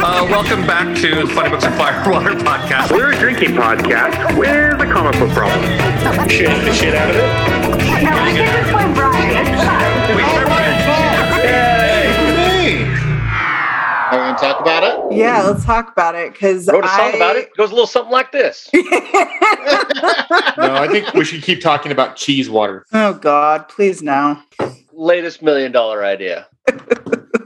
Uh, welcome back to the Funny Books and Firewater podcast. We're a drinking podcast with a comic book problem. Shit the shit out of it. No, I think this one, Brian. It's fun. We Are we going to talk about it? Yeah, let's talk about it because Wrote a song I, about it. It goes a little something like this. No, I think we should keep talking about cheese water. oh God, please no. Latest million dollar idea.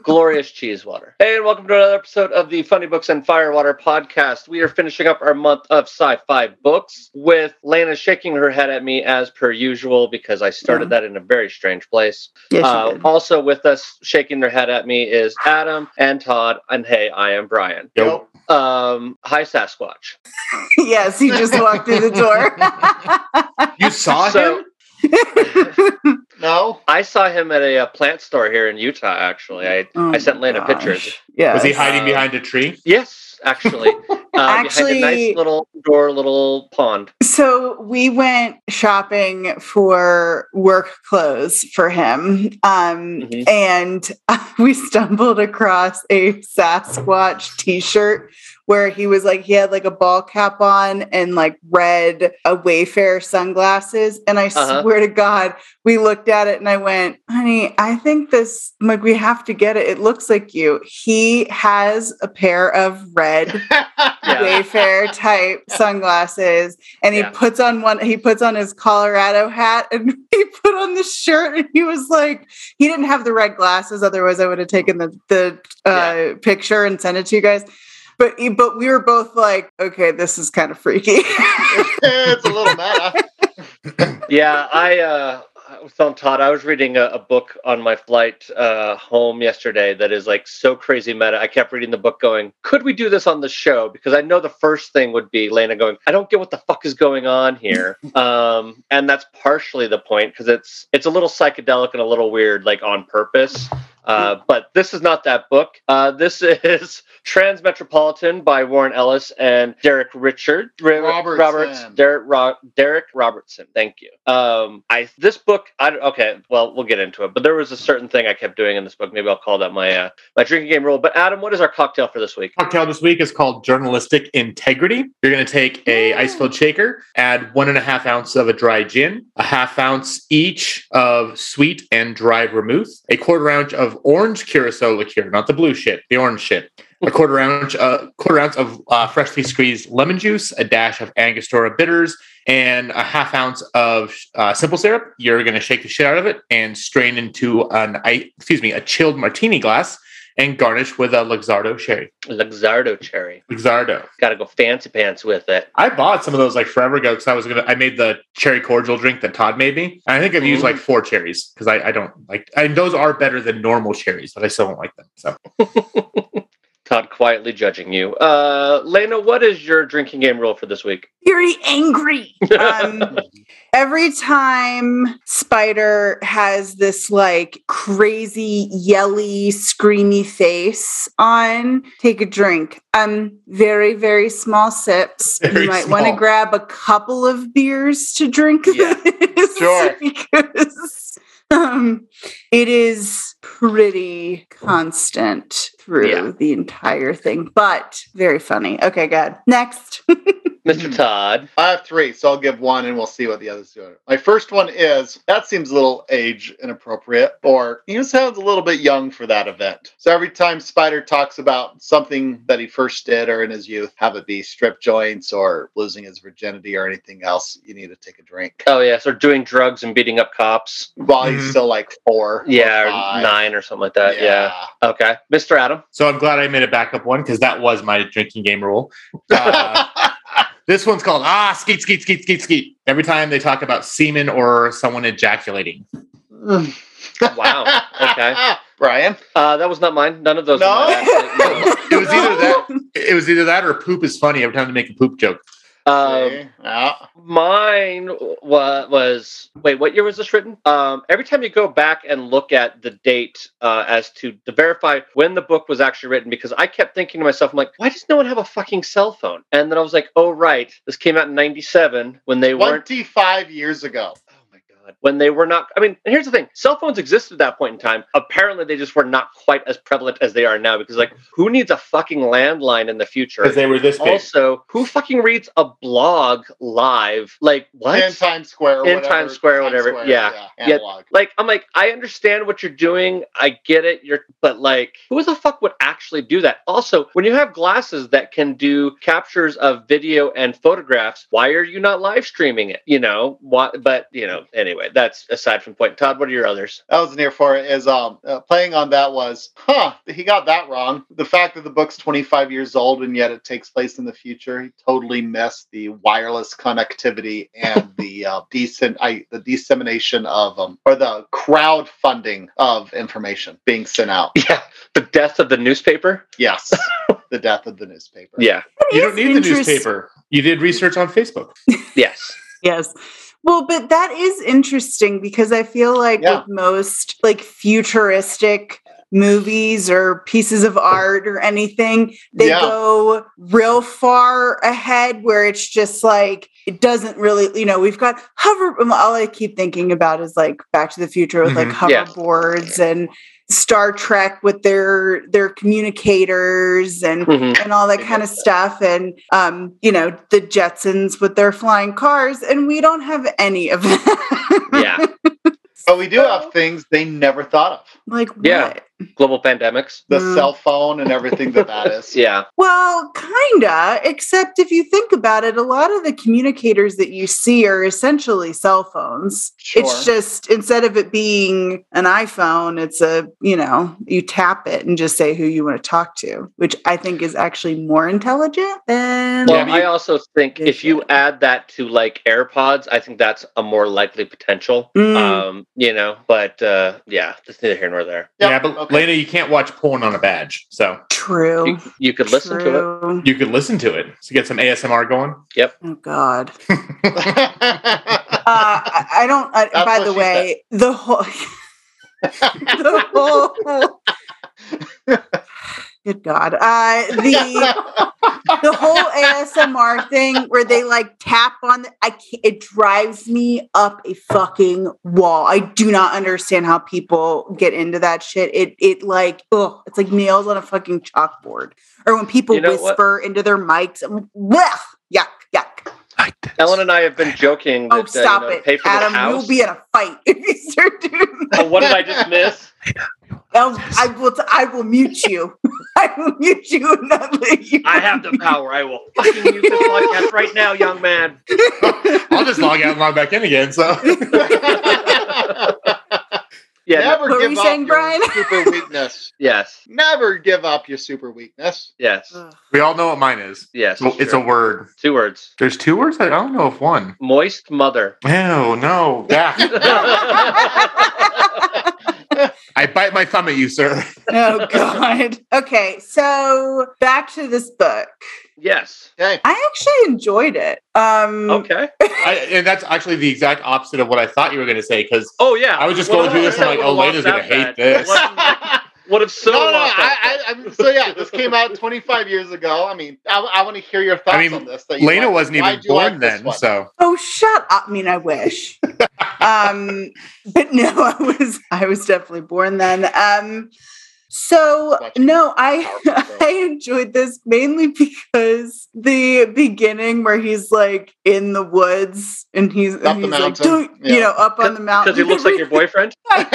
Glorious cheese water. Hey, and welcome to another episode of the Funny Books and Firewater podcast. We are finishing up our month of sci-fi books with Lana shaking her head at me as per usual because I started that in a very strange place. Yes, Uh, did. also with us shaking their head at me is Adam and Todd, and hey, I am Brian. Yo. Um, hi Sasquatch. yes, he just walked through the door. You saw So- him? No? I saw him at a, uh plant store here in Utah. Actually, I Oh I sent my Lana gosh. pictures. Yeah. Was he hiding Um, behind a tree? Yes, actually, uh, behind Actually- a nice little door, little pond. So we went shopping for work clothes for him. Um, Mhm. and we stumbled across a Sasquatch t-shirt where he was like he had like a ball cap on and like red a Wayfarer sunglasses. And I Uh-huh. swear to God, we looked at it and I went, honey, I think this like we have to get it. It looks like you. He has a pair of red Yeah. Wayfarer type sunglasses, and he Yeah. puts on one. He puts on his Colorado hat, and he put on the shirt, and he was like, he didn't have the red glasses. Otherwise, I would have taken the the uh, picture and sent it to you guys. But but we were both like, okay, this is kind of freaky. it's a little meta. Yeah, I uh, I was telling Todd I was reading a, a book on my flight uh, home yesterday that is like so crazy meta. I kept reading the book, going, "Could we do this on the show?" Because I know the first thing would be Lena going, "I don't get what the fuck is going on here," um, and that's partially the point because it's it's a little psychedelic and a little weird, like on purpose. Uh, but this is not that book. Uh, this is Transmetropolitan by Warren Ellis and Derek Richard. Ri- Robertson. Roberts. Derek, Ro- Darick Robertson. Thank you. Um, I this book. I okay. Well, we'll get into it. But there was a certain thing I kept doing in this book. Maybe I'll call that my uh, my drinking game rule. But Adam, what is our cocktail for this week? Cocktail this week is called Journalistic Integrity. You're going to take a ice filled shaker, add one and a half ounce of a dry gin, a half ounce each of sweet and dry vermouth, a quarter ounce of orange curacao liqueur, not the blue shit, the orange shit. A quarter ounce, uh, quarter ounce of uh, freshly squeezed lemon juice, a dash of Angostura bitters, and a half ounce of uh, simple syrup. You're going to shake the shit out of it and strain into an, I, excuse me, a chilled martini glass, and garnish with a Luxardo cherry. Luxardo cherry. Luxardo. Got to go fancy pants with it. I bought some of those like forever ago because I was gonna. I made the cherry cordial drink that Todd made me. And I think I've used like mm. four cherries because I, I don't like. And those are better than normal cherries, but I still don't like them. So Todd quietly judging you. Uh, Lena, what is your drinking game rule for this week? very angry. Um, every time Spider has this like crazy, yelly, screamy face on, take a drink. Um, very, very small sips. Very you might want to grab a couple of beers to drink Yeah. this. Sure. Because um, it is pretty constant through Yeah. the entire thing, but very funny. Okay, good. Next. Mr. Todd. I have three, so I'll give one and we'll see what the others do. My first one is that seems a little age inappropriate, or he sounds a little bit young for that event. So every time Spider talks about something that he first did or in his youth, have it be strip joints or losing his virginity or anything else, you need to take a drink. Oh yeah, or doing drugs and beating up cops. While he's Mhm. still like four. Yeah, or five. nine or something like that. Yeah. Okay, Mr. Adam. so I'm glad I made a backup one because that was my drinking game rule. Uh, this one's called ah skeet skeet skeet skeet skeet. Every time they talk about semen or someone ejaculating. Wow. Okay. Brian. Uh, that was not mine. None of those. No? Were mine, actually. It was either that. It was either that or poop is funny every time they make a poop joke. Um? Yeah. mine wa- was wait. What year was this written? Um, every time you go back and look at the date uh, as to to verify when the book was actually written, because I kept thinking to myself, I'm like, why does no one have a fucking cell phone? And then I was like, oh right, this came out in '97 when they weren't 25 years ago. My god. God. When they were not, I mean, and here's the thing cell phones existed at that point in time. Apparently, they just were not quite as prevalent as they are now because, like, who needs a fucking landline in the future? Because they were this big. Also, who fucking reads a blog live? Like, what? In Times Square. In whatever, Times Square, whatever, yeah. Yeah. analog. like I'm like I understand what you're doing. I get it. You're but like who the fuck would actually do that? Also, when you have glasses that can do captures of video and photographs, why are you not live streaming it? You know, what but you know, anyway, that's aside from point. Todd, what are your others? I was near for it is um uh, playing on that was huh he got that wrong the fact that the book's 25 years old and yet it takes place in the future he totally missed the wireless connectivity and the uh, decent I the dissemination of um or the crowdfunding of information being sent out Yeah, the death of the newspaper. yes the death of the newspaper Yeah. You don't need the newspaper. You did research on Facebook. Yes. Yes. Well, but that is interesting because I feel like Yeah. with most like futuristic movies or pieces of art or anything, they Yeah. go real far ahead where it's just like it doesn't really, you know, we've got hover all I keep thinking about is like Back to the Future with like Mhm. Yeah. hoverboards and Star Trek with their their communicators and Mhm. and all that kind of stuff and um you know the jetsons with their flying cars and we don't have any of that Yeah. but we do have things they never thought of like Yeah. what Global pandemics. the Mm. cell phone and everything that that is Yeah. well kinda except if you think about it a lot of the communicators that you see are essentially cell phones it's just instead of it being an iphone it's a you know you tap it and just say who you want to talk to which i think is actually more intelligent than Well, I also think They if you add that to like AirPods, I think that's a more likely potential. Mm. Um, you know, but uh yeah, that's neither here nor there. Yep, yeah, but okay. Lena, you can't watch porn on a badge. So true You, you could listen to it. You could listen to it to get some ASMR going. Yep. Oh god uh, I, I don't. I, by the she way, the whole, the whole. Good God! Uh, the the whole ASMR thing where they like tap on the, I can't, it drives me up a fucking wall. I do not understand how people get into that shit. It it like oh, it's like nails on a fucking chalkboard. Or when people You know what? whisper into their mics, I'm like, Blech! yuck, yuck. Ellen and I have been joking that Oh, stop uh, you know, it, pay for Adam! the house. We'll be in a fight if you start doing that. Oh, what did I just miss? I'll- I will. I will mute you. I will mute you and not let you. I have the power. I will fucking mute this podcast right now, young man. I'll just log out and log back in again. So Yeah. no- Never What were give you up saying, your Brian? super weakness. yes. Never give up your super weakness. Yes. we all know what mine is. Yes. Well, it's a word. two words. There's two words. I don't know if one. Moist mother. No, no. Yeah. I bite my thumb at you, sir. oh God. Okay, so back to this book. yes. Okay. I actually enjoyed it. Um, Okay. I, and that's actually the exact opposite of what I thought you were going to say because Oh yeah. I was just Well, going through this and I like, would've oh, Lena's going to hate this. What- Would have so no, no, no. I. I, I'm, so yeah, this came out 25 years ago. I mean, I, I want to hear your thoughts I mean, on this. that you Lena like. wasn't even Why'd born like then, so Oh, shut up! I mean, I wish. um, but no, I was. I was definitely born then. Um, so no, I I enjoyed this mainly because the beginning where he's like in the woods and he's, Up the he's like, mountain, "Don't-" you know, up on the mountain Because he looks like your boyfriend. I know.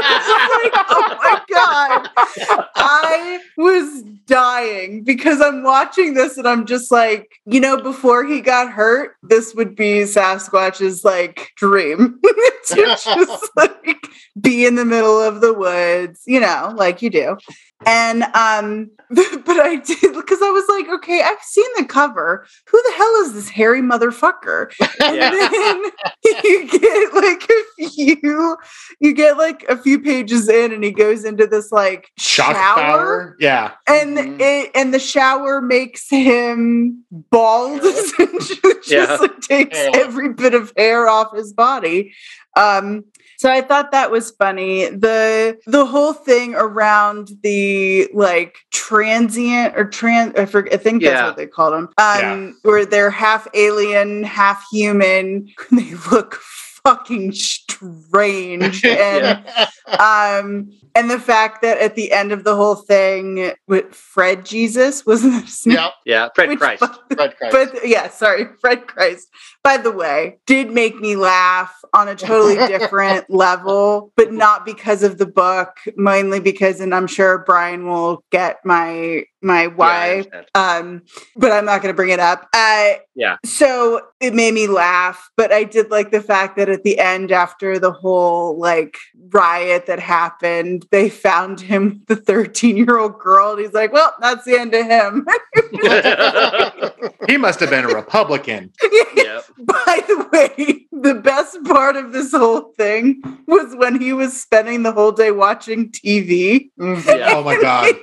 It's like, oh my god. I was dying because I'm watching this and I'm just like, you know, before he got hurt, this would be Sasquatch's like dream to just like be in the middle of the woods, you know, like you do. And um, but I did because I was like, okay, I've seen the cover. Who the hell is this hairy motherfucker? And Yeah. then you get like a few, you get like a few pages in, and he goes into this like shock shower, power. Yeah. and Mhm. it and the shower makes him bald, essentially, just Yeah. like takes Yeah. every bit of hair off his body. Um, so I thought that was funny. The the whole thing around the like transient or trans I, forget, I think that's Yeah. what they called them. Um Yeah. where they're half alien, half human. They look fucking strange and um and the fact that at the end of the whole thing with fred jesus wasn't that his name? yeah, Yeah, Fred Which- Christ. Fred Christ. but yeah sorry fred christ by the way did make me laugh on a totally different level but not because of the book mainly because and i'm sure brian will get my my Yeah, why understand. um but i'm not going to bring it up uh Yeah. so it made me laugh but i did like the fact that at the end after the whole like riot that happened they found him the 13 year old girl and he's like well that's the end of him He must have been a Republican. yeah. by the way the best part of this whole thing was when he was spending the whole day watching tv Mhm. Yeah. Oh my god.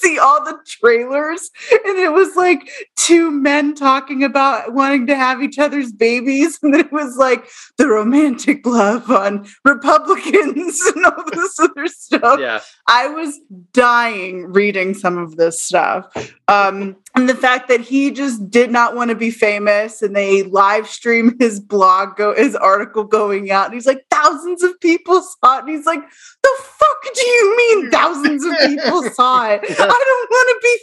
See all the trailers, and it was like two men talking about wanting to have each other's babies, and then it was like the romantic love on Republicans and all this other stuff. Yeah. I was dying reading some of this stuff. Um, and the fact that he just did not want to be famous and they live stream his blog go his article going out. And he's like thousands of people saw it. And he's like the fuck do you mean thousands of people saw it? I don't want to be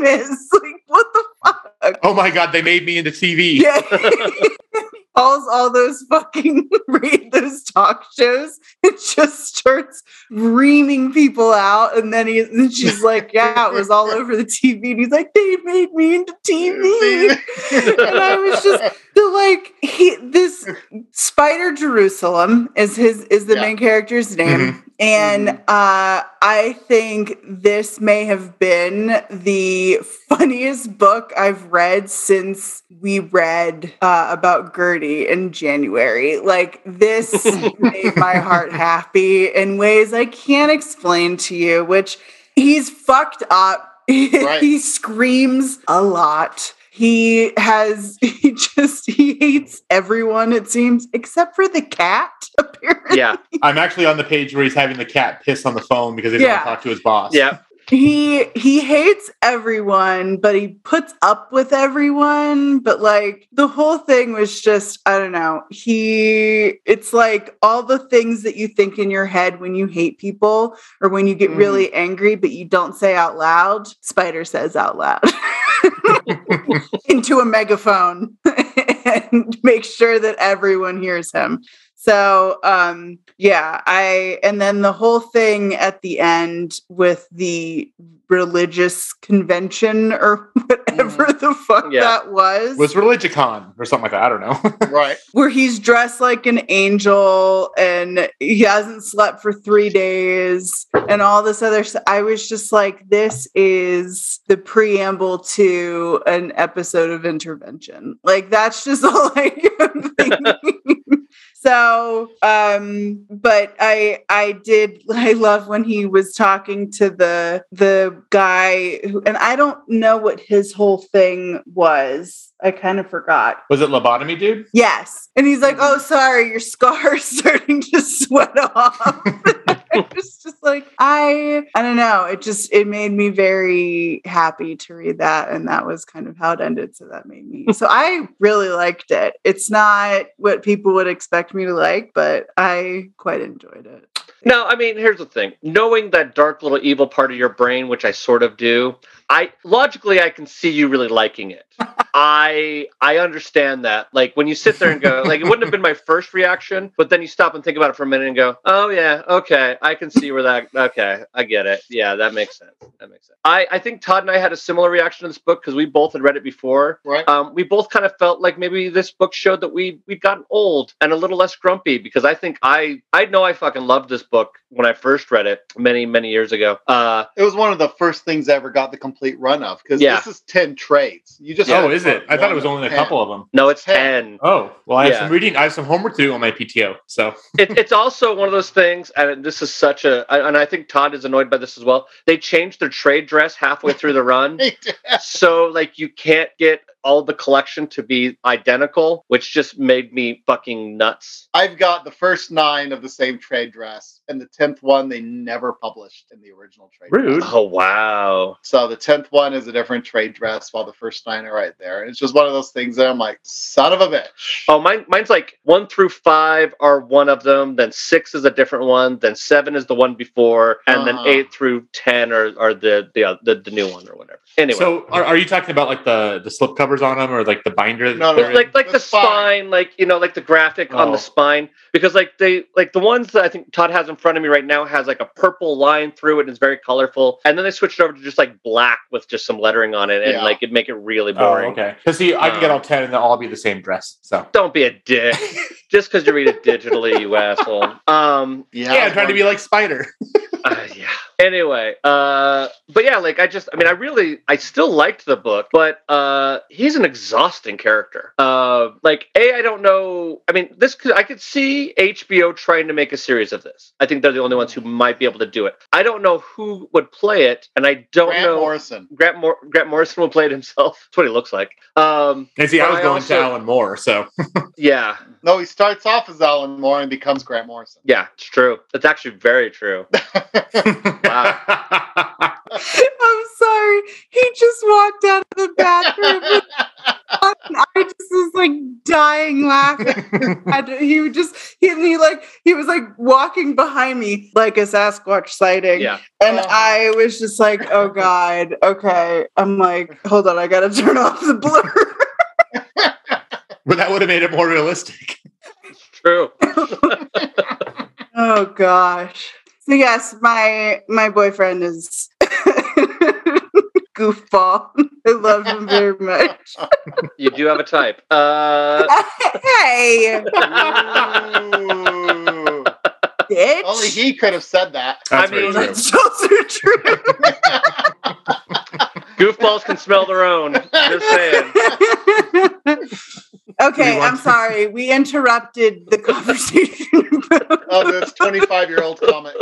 famous. Like what the fuck? Oh my god, they made me into TV. yeah calls all those fucking read those talk shows and just starts reaming people out and then he and she's like yeah it was all over the tv and he's like they made me into tv and I was just the like he this Spider Jerusalem is his is the Yeah. main character's name. Mm-hmm. And uh I think this may have been the funniest book I've read since we read uh, about Gertie in January. Like this made my heart happy in ways I can't explain to you, which he's fucked up. Right. he screams a lot. He has he just he hates everyone, it seems, except for the cat, apparently. Yeah. I'm actually on the page where he's having the cat piss on the phone because he doesn't Yeah. want to talk to his boss. Yeah. He he hates everyone, but he puts up with everyone. But like the whole thing was just, I don't know. He it's like all the things that you think in your head when you hate people or when you get Mhm. really angry, but you don't say out loud, Spider says out loud. into a megaphone and make sure that everyone hears him. So um yeah, I and then the whole thing at the end with the religious convention or whatever the fuck Yeah. that was, Was Religicon or something like that. I don't know. right. where he's dressed like an angel and he hasn't slept for three days and all this other stuff. I was just like, this is the preamble to an episode of intervention. Like that's just all I am thinking. So, um, but I I did I love when he was talking to the the guy who, and I don't know what his whole thing was. I kind of forgot. Was it lobotomy, dude? Yes. And he's like, oh, sorry, your scar's starting to sweat off. it was just like, I, I don't know. It just, it made me very happy to read that. And that was kind of how it ended. So that made me, so I really liked it. It's not what people would expect me to like, but I quite enjoyed it. No, I mean, here's the thing. Knowing that dark little evil part of your brain, which I sort of do, I logically I can see you really liking it. I I understand that. Like when you sit there and go, like it wouldn't have been my first reaction, but then you stop and think about it for a minute and go, oh yeah, okay, I can see where that. Okay, I get it. Yeah, that makes sense. That makes sense. I I think Todd and I had a similar reaction to this book because we both had read it before. Right. Um, we both kind of felt like maybe this book showed that we we'd gotten old and a little less grumpy because I think I I know I fucking loved this book when I first read it many many years ago. Uh, It was one of the first things I ever got the complete run of because Yeah. this is 10 trades. You just oh, is it? I thought it was one only a of couple of them. no, it's Ten. ten. Oh, well, I have Yeah. some reading. I have some homework to do on my PTO. So it, it's also one of those things, and this is such a, and I think Todd is annoyed by this as well. They changed their trade dress halfway through the run, so like you can't get all the collection to be identical, which just made me fucking nuts. I've got the first nine of the same trade dress, and the tenth one they never published in the original trade. Rude. Dress. Oh wow. So the tenth one is a different trade dress, while the first nine are right there. And it's just one of those things that I'm like, son of a bitch. Oh, mine, mine's like one through five are one of them. Then six is a different one. Then seven is the one before, and then Uh-huh. eight through ten are, are the, the uh, the the new one or whatever. Anyway, So are, are you talking about like the the slip covers on them or like the binder? No, no, they're in? like like the The spine. spine, like you know, like the graphic on Oh. the spine, because like they like the ones that I think Todd has in front of me right now has like a purple line through it and it's very colorful, and then they switched over to just like black with just some lettering on it, and Yeah. like it'd make it really Oh, boring. okay. Because see, I can get Uh, all ten and they'll all be the same dress. So Don't be a dick, just because you read it digitally, you asshole. Um, Yeah, yeah, I'm trying to be like Spider. uh, yeah. Anyway, uh, but yeah, like I just, I mean, I really, I still liked the book, but uh, he's an exhausting character. Uh, like, a, I don't know. I mean, this could, I could see HBO trying to make a series of this. I think they're the only ones who might be able to do it. I don't know who would play it, and I don't Grant know. Morrison. Grant, Mor- Grant Morrison will play it himself. That's what he looks like. Um, And see, I But was I going also- to Alan Moore. So yeah, No, he starts off as Alan Moore and becomes Grant Morrison. yeah, it's true. That's actually very true. I'm sorry. He just walked out of the bathroom. I just was like dying laughing. And he would just he, he like he was like walking behind me like a Sasquatch sighting. Yeah. And Uh-huh. I was just like, oh God, okay. I'm like, hold on, I gotta turn off the blur. but that would have made it more realistic. True. oh gosh. So yes, my my boyfriend is goofball. I love him very much. You do have a type. Uh, hey, bitch. Only he could have said that. That's I mean, very true. That's also true. goofballs can smell their own. Just saying. okay, I'm to- sorry. We interrupted the conversation. Of this 25 year old comic.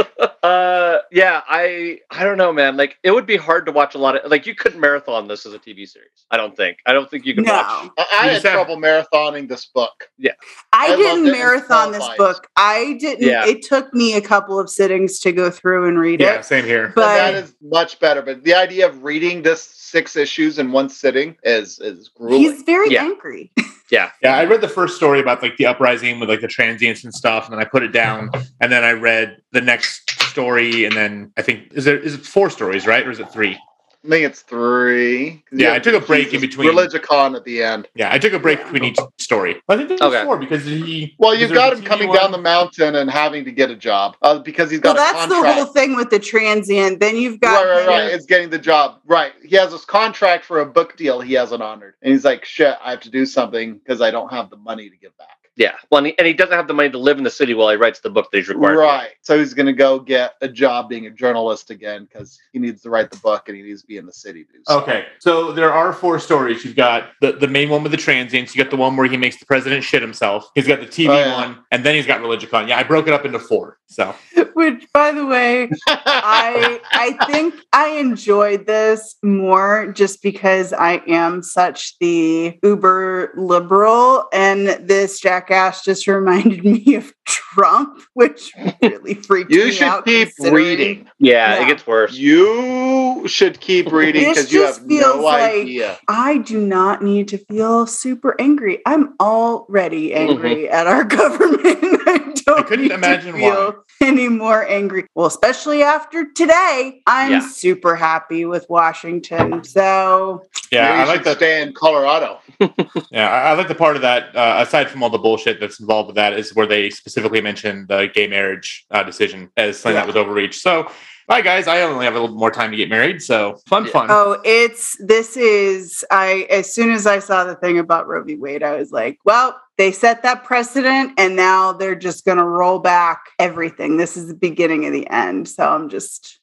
Uh, yeah, I I don't know, man. Like, it would be hard to watch a lot of like you couldn't marathon this as a TV series. I don't think. I don't think you could watch. I, I had just have- trouble marathoning this book. I, I didn't marathon this small book. I didn't. Yeah. It took me a couple of sittings to go through and read Yeah, it. Yeah, same here. And that But is much better. But the idea of reading this six issues in one sitting is is grueling. he's very Yeah. angry. Yeah. Yeah, I read the first story about like the uprising with like the transients and stuff, and then I put it down, and then I read the next story, and then I think is it is it four stories, right, or is it three? I think it's three. Yeah, I took a break in between. Religicon at the end. Yeah, I took a break between each story. I think there's Okay. four because he. Well, you've got him coming one? down the mountain and having to get a job uh, because he's got a that's the whole thing with the transient. Then you've got right, right, right. It's getting the job. Right. He has this contract for a book deal he hasn't honored. And he's like, shit, I have to do something because I don't have the money to give back. Yeah. Well, and he, and he doesn't have the money to live in the city while he writes the book that he's required. to. Right. So he's going to go get a job being a journalist again because he needs to write the book and he needs to be in the city so. Okay, so there are four stories. You've got the, the main one with the transients. You got the one where he makes the president shit himself. He's got the TV Oh, yeah. one, and then he's got Religicon. Yeah, I broke it up into four. So Which, by the way, I I think I enjoyed this more just because I am such the uber liberal, and this jackass just reminded me of Trump, which really freaked you me should keep reading. Yeah, Yeah. it gets worse. You should keep reading because you just have feels no like- idea. I do not need to feel super angry. I'm already mm-hmm. angry at our government. I don't I couldn't need imagine to feel any more angry. Well, especially after today, I'm Yeah. super happy with Washington. So yeah, I like should that. stay in Colorado. Yeah, I, I like the part of that. Uh, aside from all the bullshit that's involved with that, is where they specifically mentioned the gay marriage uh, decision as something Yeah. that was overreached. So, bye guys. I only have a little more time to get married, so fun, fun. oh, it's this is I as soon as I saw the thing about Roe v. Wade, I was like, well, they set that precedent and now they're just gonna roll back everything. This is the beginning of the end. So I'm just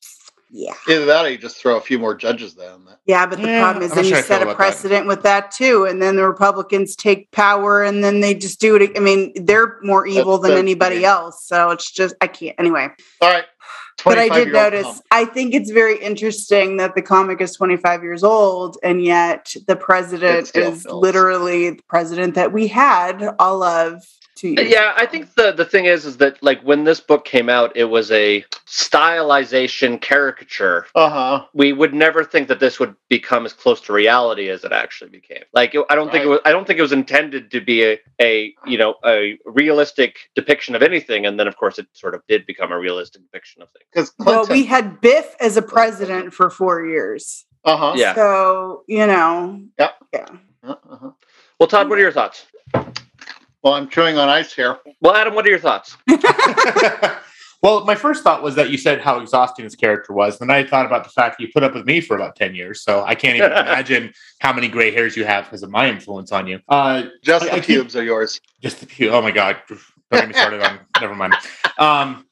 yeah. Either that or you just throw a few more judges down there. Yeah, but the Yeah, problem is I'm then not you set a about that. precedent with that too, and then the Republicans take power, and then they just do it. I mean, they're more evil than that's- anybody yeah. else. So it's just I can't. Anyway, All right. But I did notice, pump. I think it's very interesting that the comic is 25 years old, and yet the president is literally the president that we had all of two years. Yeah, I think the the thing is is that like when this book came out, it was a stylization caricature. Uh-huh. We would never think that this would become as close to reality as it actually became. Like it, I don't think it was I don't think it was intended to be a, a you know a realistic depiction of anything, and then of course it sort of did become a realistic depiction of things. Because Well, we had Biff as a president for four years. uh-huh. Yeah. So, you know, Yep. yeah. Uh-huh. Well, Todd, what are your thoughts? Well, I'm chewing on ice here. Well, Adam, what are your thoughts? well, my first thought was that you said how exhausting this character was. Then I thought about the fact that you put up with me for about 10 years. So I can't even imagine how many gray hairs you have because of my influence on you. Uh, Just I- the I keep- pubes are yours. just the few. Oh my God. Don't get me started on, never mind. Um,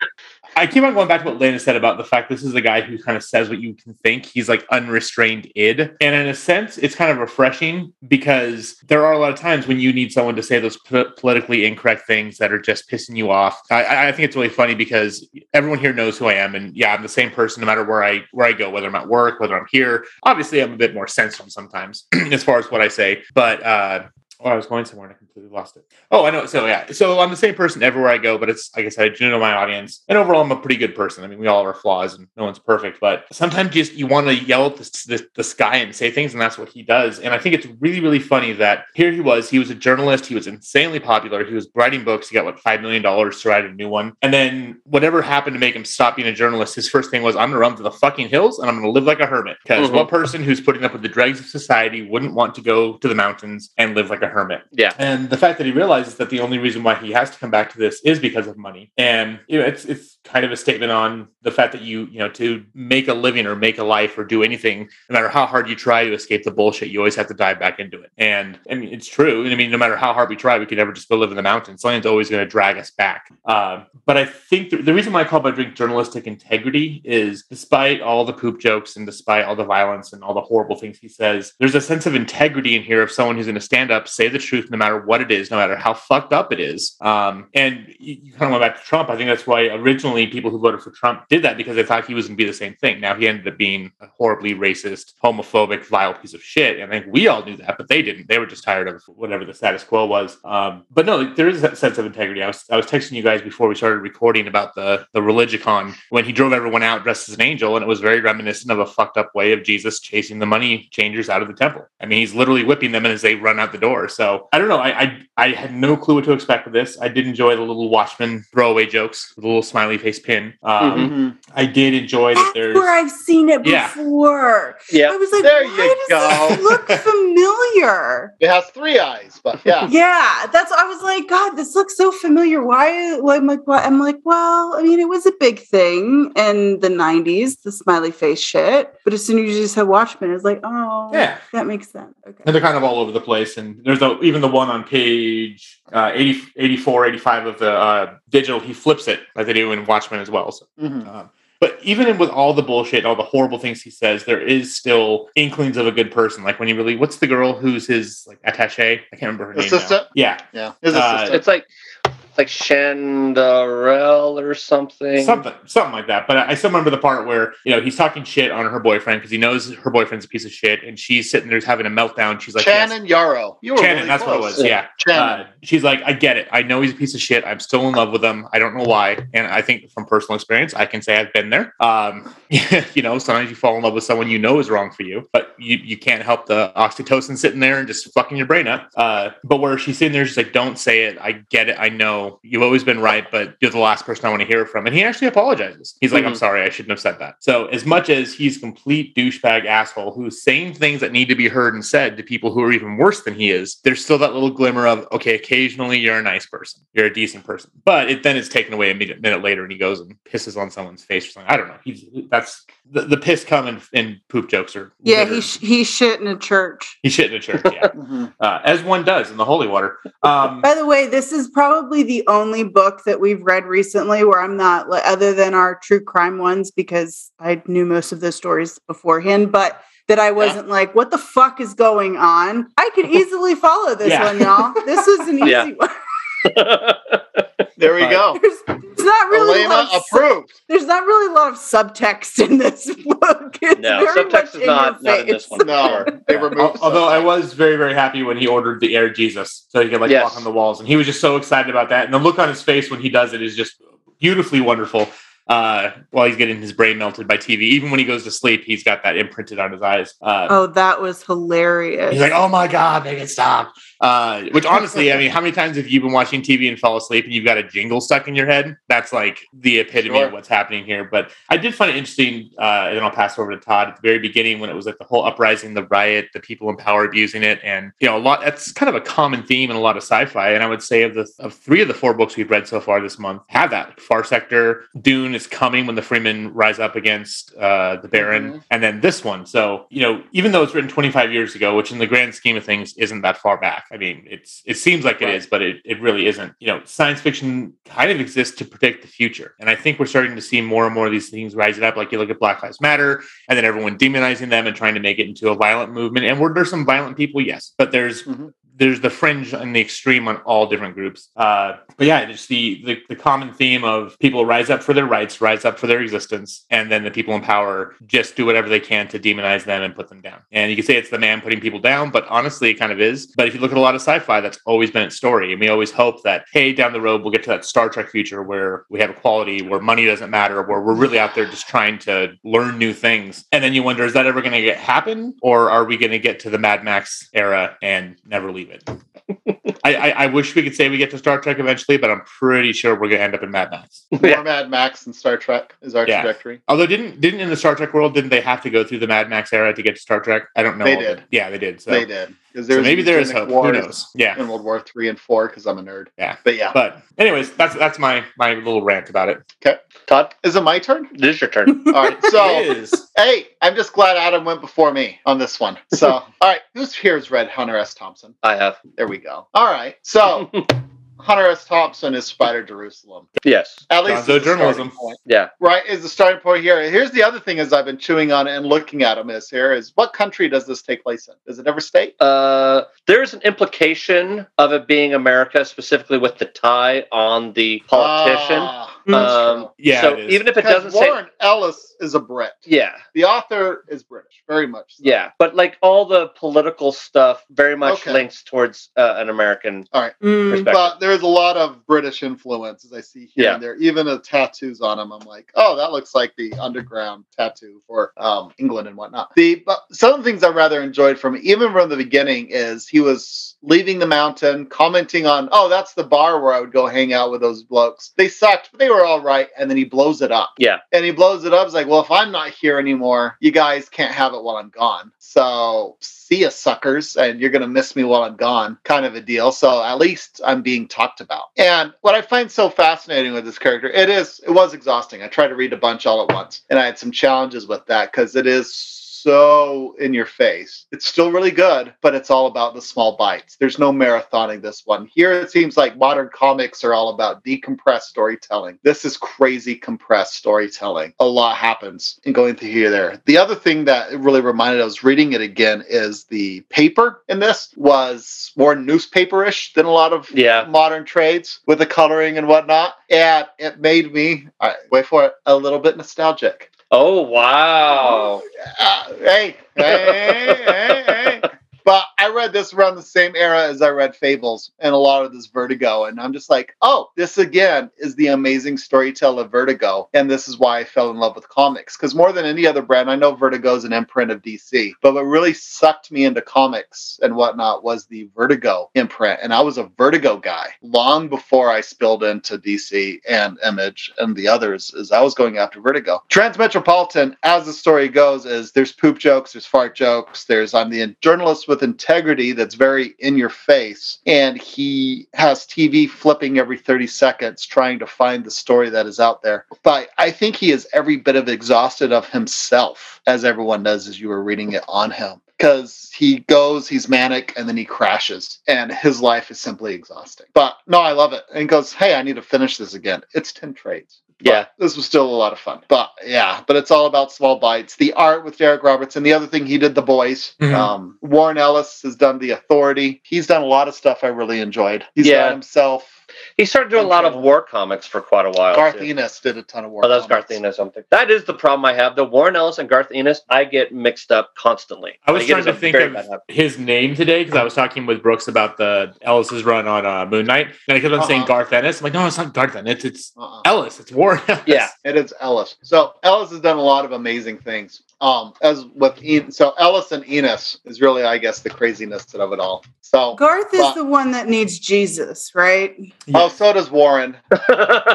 I keep on going back to what Lena said about the fact this is a guy who kind of says what you can think. He's like unrestrained id. And in a sense, it's kind of refreshing because there are a lot of times when you need someone to say those po- politically incorrect things that are just pissing you off. I- I, I think it's really funny because everyone here knows who I am. And yeah, I'm the same person no matter where I where I go, whether I'm at work, whether I'm here. Obviously, I'm a bit more sensitive sometimes as far as what I say. But uh Oh, I was going somewhere and I completely lost it. Oh, I know. So yeah, so I'm the same person everywhere I go, but it's like I said, I do know my audience, and overall, I'm a pretty good person. I mean, we all have our flaws, and no one's perfect. But sometimes just you want to yell at the, the, the sky and say things, and that's what he does. And I think it's really, really funny that here he was. He was a journalist. He was insanely popular. He was writing books. He got what five million dollars to write a new one, and then whatever happened to make him stop being a journalist, his first thing was, "I'm going to run to the fucking hills, and I'm going to live like a hermit." Because Mhm. what person who's putting up with the dregs of society wouldn't want to go to the mountains and live like a hermit? Yeah. And the fact that he realizes that the only reason why he has to come back to this is because of money. And you know, it's it's kind of a statement on the fact that you, you know, to make a living or make a life or do anything, no matter how hard you try to escape the bullshit, you always have to dive back into it. And I mean, it's true. And I mean, no matter how hard we try, we could never just go live in the mountains. Something's always going to drag us back. Um, but I think the, the reason why I call my drink journalistic integrity is despite all the poop jokes and despite all the violence and all the horrible things he says, there's a sense of integrity in here of someone who's going to stand up, say the truth, no matter what it is, no matter how fucked up it is. Um, and you, you kind of went back to Trump. I think that's why originally people who voted for Trump did that because they thought he was going to be the same thing. Now he ended up being a horribly racist, homophobic, vile piece of shit. And I think we all knew that, but they didn't. They were just tired of whatever the status quo was. Um, but no, there is that sense of integrity. I was I was texting you guys before we started recording about the the Religicon when he drove everyone out dressed as an angel, and it was very reminiscent of a fucked up way of Jesus chasing the money changers out of the temple. I mean, he's literally whipping them as they run out the door. So I don't know. I I, I had no clue what to expect with this. I did enjoy the little Watchmen throwaway jokes, the little smiley face pin. Um, Mhm. I did enjoy that. That's There's where I've seen it Yeah. before. I was like, There why you does go. this look familiar? It has three eyes, but yeah. Yeah, that's I was like, God, this looks so familiar. Why? why I'm like, what? I'm like, well, I mean, it was a big thing in the '90s, the smiley face shit. But as soon as you just said Watchmen, it's like, oh, Yeah. that makes sense. Okay. and they're kind of all over the place. And there's a, even the one on page uh, 80, 84, 85 of the uh, digital, he flips it like they do in Watchmen as well. So, Mhm. um, but even with all the bullshit, all the horrible things he says, there is still inklings of a good person. Like when he really, what's the girl who's his like attache? I can't remember her name. Assistant? Now. Yeah, Yeah. His Uh, assistant. It's like like Chandarelle or something. something, something like that. But I still remember the part where you know he's talking shit on her boyfriend because he knows her boyfriend's a piece of shit, and she's sitting there having a meltdown. She's like, yes. Channon Yarrow. You were Channon, really that's what it close. was. Yeah. Channon. Uh, she's like, I get it. I know he's a piece of shit. I'm still in love with him. I don't know why. And I think from personal experience, I can say I've been there. Um, you know, sometimes you fall in love with someone you know is wrong for you, but you, you can't help the oxytocin sitting there and just fucking your brain up. Uh, but where she's sitting there, she's like, don't say it. I get it. I know you've always been right, but you're the last person I want to hear from. And he actually apologizes. He's like, I'm Mhm. sorry. I shouldn't have said that. So as much as he's complete douchebag asshole who's saying things that need to be heard and said to people who are even worse than he is, there's still that little glimmer of, okay, occasionally you're a nice person. You're a decent person. But it, then it's taken away a minute, minute later and he goes and pisses on someone's face or something. I don't know. He's that's the, the piss come in, in poop jokes are Yeah, littered. he sh- he shit in a church. he shit in a church, yeah. Mhm. uh, as one does in the holy water. Um, By the way, this is probably the only book that we've read recently where I'm not other than our true crime ones because I knew most of those stories beforehand, but that I wasn't like, what the fuck is going on? I could easily follow this Yeah. one, y'all. This was an easy Yeah. one. There we Right. go. There's, there's not really a lot Elena of approved. there's not really a lot of subtext in this book. It's no, very subtext much is not, your not in this one. No, they Yeah. removed. Al- Although I was very, very happy when he ordered the air Jesus so he could like Yes. walk on the walls. And he was just so excited about that. And the look on his face when he does it is just beautifully wonderful. Uh, while he's getting his brain melted by TV, even when he goes to sleep, he's got that imprinted on his eyes. Uh, Oh, that was hilarious. He's like, "Oh my god, make it stop!" Uh, which honestly, I mean, how many times have you been watching TV and fall asleep and you've got a jingle stuck in your head? That's like the epitome Sure. of what's happening here. But I did find it interesting, uh, and then I'll pass over to Todd at the very beginning when it was like the whole uprising, the riot, the people in power abusing it, and you know, a lot. That's kind of a common theme in a lot of sci-fi. And I would say of the of three of the four books we've read so far this month have that. Like Far Sector, Dune is coming when the Fremen rise up against uh, the Baron, Mhm. and then this one. So you know, even though it's written 25 years ago, which in the grand scheme of things isn't that far back. I mean, it's it seems like it Right. is, but it, it really isn't. You know, science fiction kind of exists to predict the future, and I think we're starting to see more and more of these things rising up. Like you look at Black Lives Matter, and then everyone demonizing them and trying to make it into a violent movement. And were there some violent people? Yes, but there's Mhm. There's the fringe and the extreme on all different groups. Uh, but yeah, just the, the the common theme of people rise up for their rights, rise up for their existence, and then the people in power just do whatever they can to demonize them and put them down. And you can say it's the man putting people down, but honestly, it kind of is. But if you look at a lot of sci-fi, that's always been its story, and we always hope that hey, down the road we'll get to that Star Trek future where we have equality, where money doesn't matter, where we're really out there just trying to learn new things. And then you wonder, is that ever going to happen, or are we going to get to the Mad Max era and never leave it? I, I, I wish we could say we get to Star Trek eventually, but I'm pretty sure we're going to end up in Mad Max. More Yeah. Mad Max and Star Trek is our Yeah. trajectory. Although didn't didn't in the Star Trek world didn't they have to go through the Mad Max era to get to Star Trek? I don't know. They all the- did. yeah, they did. So, they did. Because so there's maybe there is hope. Who knows? Yeah. In World War Three and Four, because I'm a nerd. Yeah. But yeah. But anyways, that's that's my my little rant about it. Okay, Todd, Is it my turn? it is your turn. All right. So It is. hey, I'm just glad Adam went before me on this one. So all right, who's here's read Hunter S. Thompson? I have. There we go. All right. So Hunter S. Thompson is Spider Jerusalem. Yes. At least the journalism. starting point. Yeah. right is the starting point here here's the other thing as i've been chewing on it and looking at them is here is what country does this take place in does it ever state Uh, there's an implication of it being America, specifically with the tie on the politician. Ah, Mm. um. Yeah, so it is. even if it doesn't say, warren ellis is a brit yeah, the author is british very much so. yeah, but like all the political stuff, very much Okay. links towards uh, an American Mm. but there's a lot of british influence as i see here Yeah. and there even the tattoos on him, i'm like oh that looks like the underground tattoo for um, england and whatnot the but some of the things i rather enjoyed from even from the beginning is he was leaving the mountain commenting on oh that's the bar where i would go hang out with those blokes they sucked but they were all right and then he blows it up Yeah. and he blows it up it's like well if i'm not here anymore you guys can't have it while i'm gone. So see ya suckers and you're gonna miss me while i'm gone kind of a deal. So at least i'm being talked about. And what i find so fascinating with this character it is it was exhausting. I tried to read a bunch all at once and i had some challenges with that because it is so in your face. It's still really good, but it's all about the small bites. There's no marathoning this one. Here it seems like modern comics are all about decompressed storytelling. This is crazy compressed storytelling. A lot happens in going through here there. The other thing that it really reminded I was reading it again is the paper in this was more newspaperish than a lot of Yeah. modern trades with the coloring and whatnot. And it made me, all right, wait for it, a little bit nostalgic. Oh wow. Hey, hey, hey, hey. But I read this around the same era as I read Fables and a lot of this Vertigo. And I'm just like, oh, this again is the amazing storyteller of Vertigo. And this is why I fell in love with comics. Because more than any other brand, I know Vertigo is an imprint of DC. But what really sucked me into comics and whatnot was the Vertigo imprint. And I was a Vertigo guy long before I spilled into DC and Image and the others, as I was going after Vertigo. Transmetropolitan, as the story goes, is there's poop jokes, there's fart jokes, there's I'm the journalist with integrity that's very in your face, and he has TV flipping every 30 seconds trying to find the story that is out there. But I think he is every bit of exhausted of himself, as everyone does as you were reading it on him. Because he goes, he's manic, and then he crashes, and his life is simply exhausting. But no, I love it. And goes, Hey, I need to finish this again. It's 10 trades. But Yeah. this was still a lot of fun. But yeah, but it's all about small bites. The art with Darick Roberts, and The other thing he did, The Boys. Mhm. Um, Warren Ellis has done The Authority. He's done a lot of stuff I really enjoyed. He's Yeah. got himself He started doing a lot of war comics for quite a while. Garth too. Ennis did a ton of work. Oh, that's Garth. Ennis. Something that is the problem I have. The Warren Ellis and Garth Ennis, I get mixed up constantly. I was think it trying to think of his name today because I was talking with Brooks about the Ellis's run on uh, Moon Knight, and I kept on saying Uh-huh. Garth Ennis. I'm like, no, it's not Garth Ennis. It's Uh-uh. Ellis. It's Warren Ellis. Yeah. It is Ellis. So Ellis has done a lot of amazing things. Um, as with En- so Ellis and Ennis is really, I guess, the craziness of it all. So Garth is But- the one that needs Jesus, right? oh, so does Warren.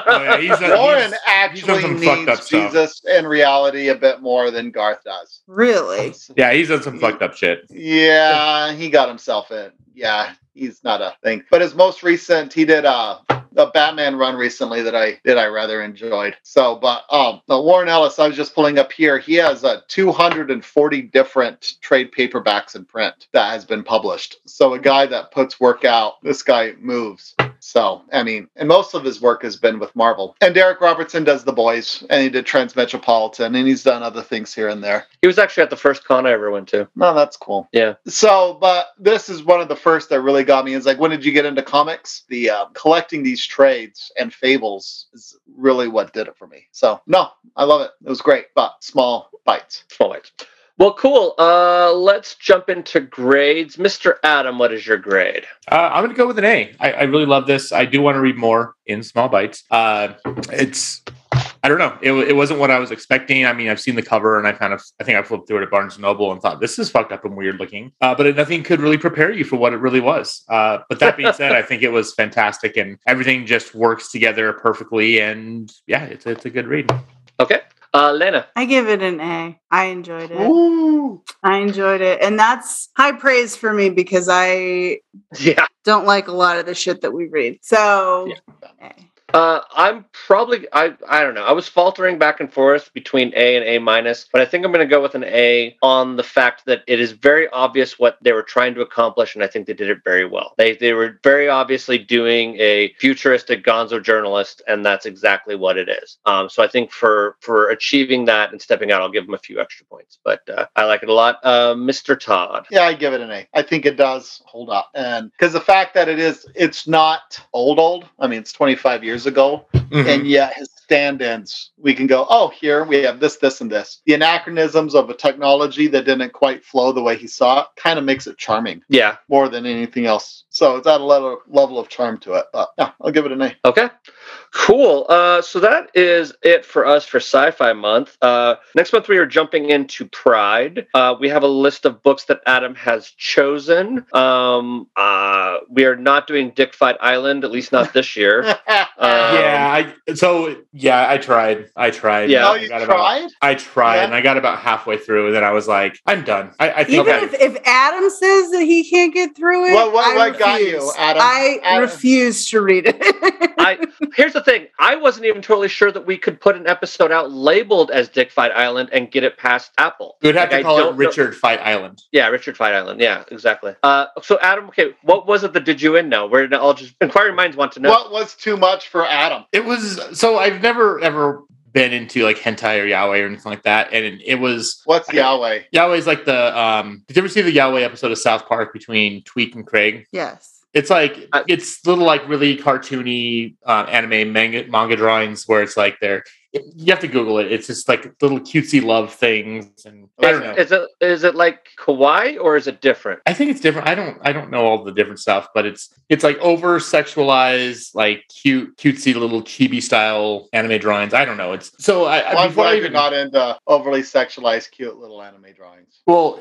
Oh, yeah, he's done- Warren he's- actually some fucked up needs stuff. Jesus in reality a bit more than Garth does. Really? Yeah, he's done some fucked up shit. Yeah, he got himself in. Yeah, he's not a thing. But his most recent, he did a a Batman run recently that I that I rather enjoyed. So, but um, Warren Ellis, I was just pulling up here. He has uh, 240 different trade paperbacks in print that has been published. So, a guy that puts work out, this guy moves. So, I mean, and most of his work has been with Marvel. And Darick Robertson does The Boys, and he did Transmetropolitan, and he's done other things here and there. he was actually at the first con I ever went to. No, that's cool. Yeah. So, but this is one of the first that really got me. Is like, when did you get into comics? The uh, collecting these trades and fables is really what did it for me. So, no, I love it. It was great, but small bites. Small bites. Well, cool. Uh, let's jump into grades. Mr. Adam, what is your grade? Uh, I'm going to go with an A. I, I really love this. I do want to read more in small bites. Uh, it's, I don't know. It, it wasn't what I was expecting. I mean, I've seen the cover and I kind of, I think I flipped through it at Barnes and Noble and thought this is fucked up and weird looking. Uh, but it, nothing could really prepare you for what it really was. Uh, but that being said, I think it was fantastic and everything just works together perfectly. And yeah, it's it's a good read. Okay. Uh, Lena. I give it an A. I enjoyed it. Ooh. I enjoyed it. And that's high praise for me because I Yeah. don't like a lot of the shit that we read. So, A. Uh, I'm probably I I don't know. I was faltering back and forth between A and A minus, but I think I'm going to go with an A on the fact that it is very obvious what they were trying to accomplish, and I think they did it very well. They they were very obviously doing a futuristic Gonzo journalist, and that's exactly what it is. Um, so I think for for achieving that and stepping out, I'll give them a few extra points. But uh, I like it a lot. Uh, Mr. Todd. Yeah, I give it an A. I think it does hold up, and because the fact that it is, it's not old, old. I mean, it's 25 years ago, Mhm. and yet his stand-ins, we can go, oh, here we have this, this, and this. The anachronisms of a technology that didn't quite flow the way he saw it kind of makes it charming Yeah. more than anything else. So it's at a level level of charm to it. But yeah, I'll give it an A. Okay. Cool. Uh, so that is it for us for Sci-Fi Month. Uh, next month we are jumping into Pride. Uh, we have a list of books that Adam has chosen. Um, uh, we are not doing Dick Fight Island, at least not this year. Um, yeah, I, so yeah, I tried. I tried. Yeah. oh, I you got about- tried? I tried, Yeah. and I got about halfway through, and then I was like, "I'm done." I, I think Even I- if, if Adam says that he can't get through it, What- what- I what got you. Adam? I Adam. refuse to read it. I here's the thing. I wasn't even totally sure that we could put an episode out labeled as Dick Fight Island and get it past Apple. we would have Like, to call it don't know- Richard Fight Island. Yeah, Richard Fight Island. Yeah, exactly. Uh, so Adam, okay, what was it that did you in know? We're all just inquiring minds want to know. What was too much for Adam? It was so I've never ever been into like hentai or yaoi or anything like that, and it was What's I- Yahweh? yaoi's like the um. Did you ever see the yaoi episode of South Park between Tweek and Craig? yes. It's like I- it's little like really cartoony uh, anime manga manga drawings where it's like they're you have to Google it. It's just like little cutesy love things, and I don't know. Is it is it like kawaii or is it different? I think it's different. I don't I don't know all the different stuff, but it's it's like over sexualized, like cute cutesy little chibi style anime drawings. I don't know. It's so I, I Well, I'm before I glad even you're not into overly sexualized, cute little anime drawings. well,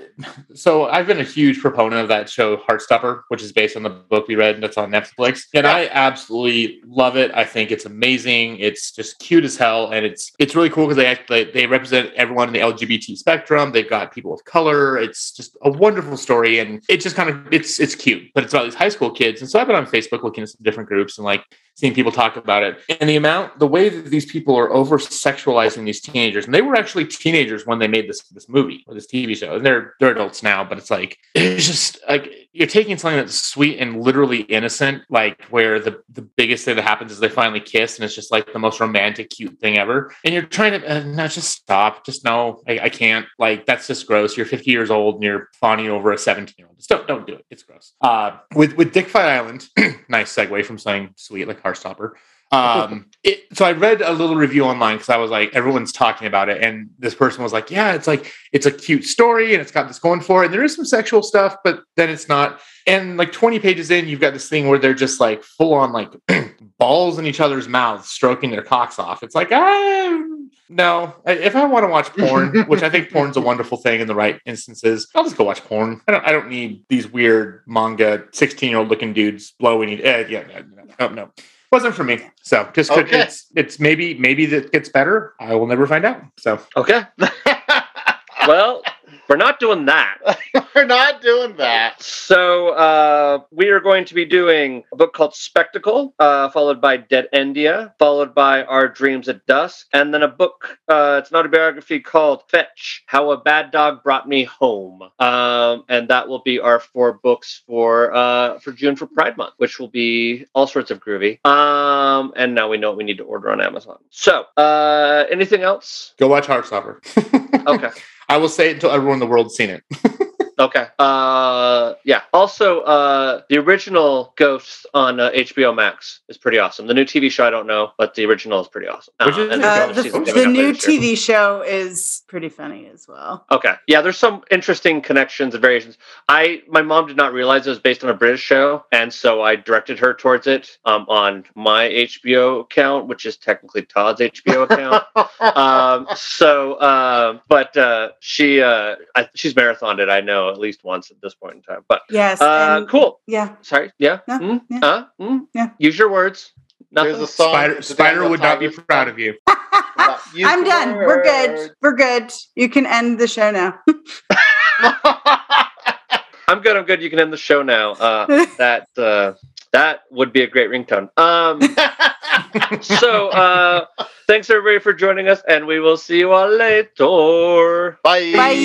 so I've been a huge proponent of that show Heartstopper, which is based on the book we read and that's on Netflix, and I absolutely love it. I think it's amazing. It's just cute as hell, and it's it's really cool because they actually they represent everyone in the LGBT spectrum. They've got people of color. It's just a wonderful story, and it's just kind of it's it's cute, but it's about these high school kids. And so I've been on Facebook looking at some different groups and like seeing people talk about it and the amount the way that these people are over sexualizing these teenagers and they were actually teenagers when they made this this movie or this tv show and they're they're adults now but it's like it's just like you're taking something that's sweet and literally innocent, like where the the biggest thing that happens is they finally kiss, and it's just like the most romantic, cute thing ever. And you're trying to uh, just stop. Just no, I, I can't. Like that's just gross. You're 50 years old and you're fawning over a 17 year old. Don't don't do it. It's gross. Uh, with with Dick Fight Island, nice segue from something sweet like Heartstopper. Um, it, so I read a little review online because I was like, everyone's talking about it, and this person was like, yeah, it's like it's a cute story and it's got this going for it, and there is some sexual stuff, but then it's not. And like 20 pages in, you've got this thing where they're just like full on like balls in each other's mouths, stroking their cocks off. It's like, ah, no. If I want to watch porn, which I think porn's a wonderful thing in the right instances, I'll just go watch porn. I don't. I don't need these weird manga 16 year old looking dudes blowing. Uh, yeah, no, no, no. Wasn't for me. So just could, Okay. it's it's maybe maybe that gets better. I will never find out. So Okay. well, we're not doing that. We're not doing that. So uh, we are going to be doing a book called Spectacle, uh, followed by DeadEndia, followed by Our Dreams at Dusk, and then a book. Uh, it's an autobiography called Fetch: How a Bad Dog Brought Me Home, um, and that will be our four books for uh, for June for Pride Month, which will be all sorts of groovy. Um, and now we know what we need to order on Amazon. So, uh, anything else? go watch Heartstopper. Okay. I will say it until everyone in the world's seen it. Okay. Uh, yeah. Also, uh, the original Ghosts on uh, HBO Max is pretty awesome. The new TV show, I don't know, but the original is pretty awesome. Which is? Uh, another the, the new later year. TV show is pretty funny as well. Okay. Yeah, there's some interesting connections and variations. I my mom did not realize it was based on a British show, and so I directed her towards it um, on my HBO account, which is technically Todd's HBO account. um, so, uh, but uh, she uh, I, she's marathoned it. I know at least once at this point in time. But Yes. uh, and- cool. Yeah. Sorry. Yeah. Yeah, Mm? yeah. Huh? Mm? Yeah. Use your words. Nothing. There's a song. Spider, Spider would not be proud of you. Use I'm the done. We're good. We're good. You can end the show now. I'm good. I'm good. You can end the show now. Uh, that uh, that would be a great ringtone. Um, so uh, thanks everybody for joining us, and we will see you all later. Bye. Bye.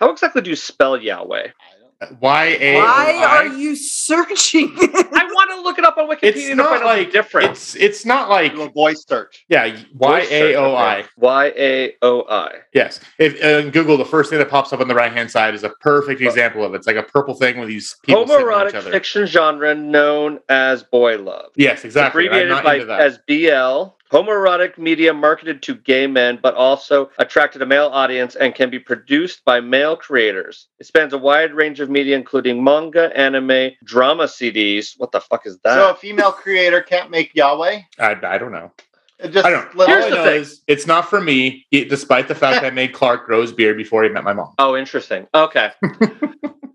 How exactly do you spell Yahweh? Y A. Why are you searching? I want to look it up on Wikipedia It's to not find like the difference. It's it's not like a voice search. yeah Y A O I. Y A O I. Yes. If uh, in Google, the first thing that pops up on the right hand side is a perfect example of it. It's like a purple thing with these people sitting on each Homoerotic other. fiction genre known as boy love. Yes, exactly. I'm abbreviated not by into that. as BL. Homoerotic media marketed to gay men, but also attracted a male audience and can be produced by male creators. It spans a wide range of media, including manga, anime, drama CDs. What the fuck is that? So a female creator can't make Yahweh. I, I don't know. Just I don't know. let- All Here's I the know thing. is it's not for me, despite the fact that I made Clark grow his beard before he met my mom. oh, interesting. Okay.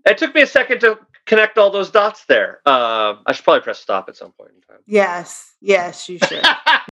it took me a second to connect all those dots there. Uh, I should probably press stop at some point in time. yes. Yes, you should.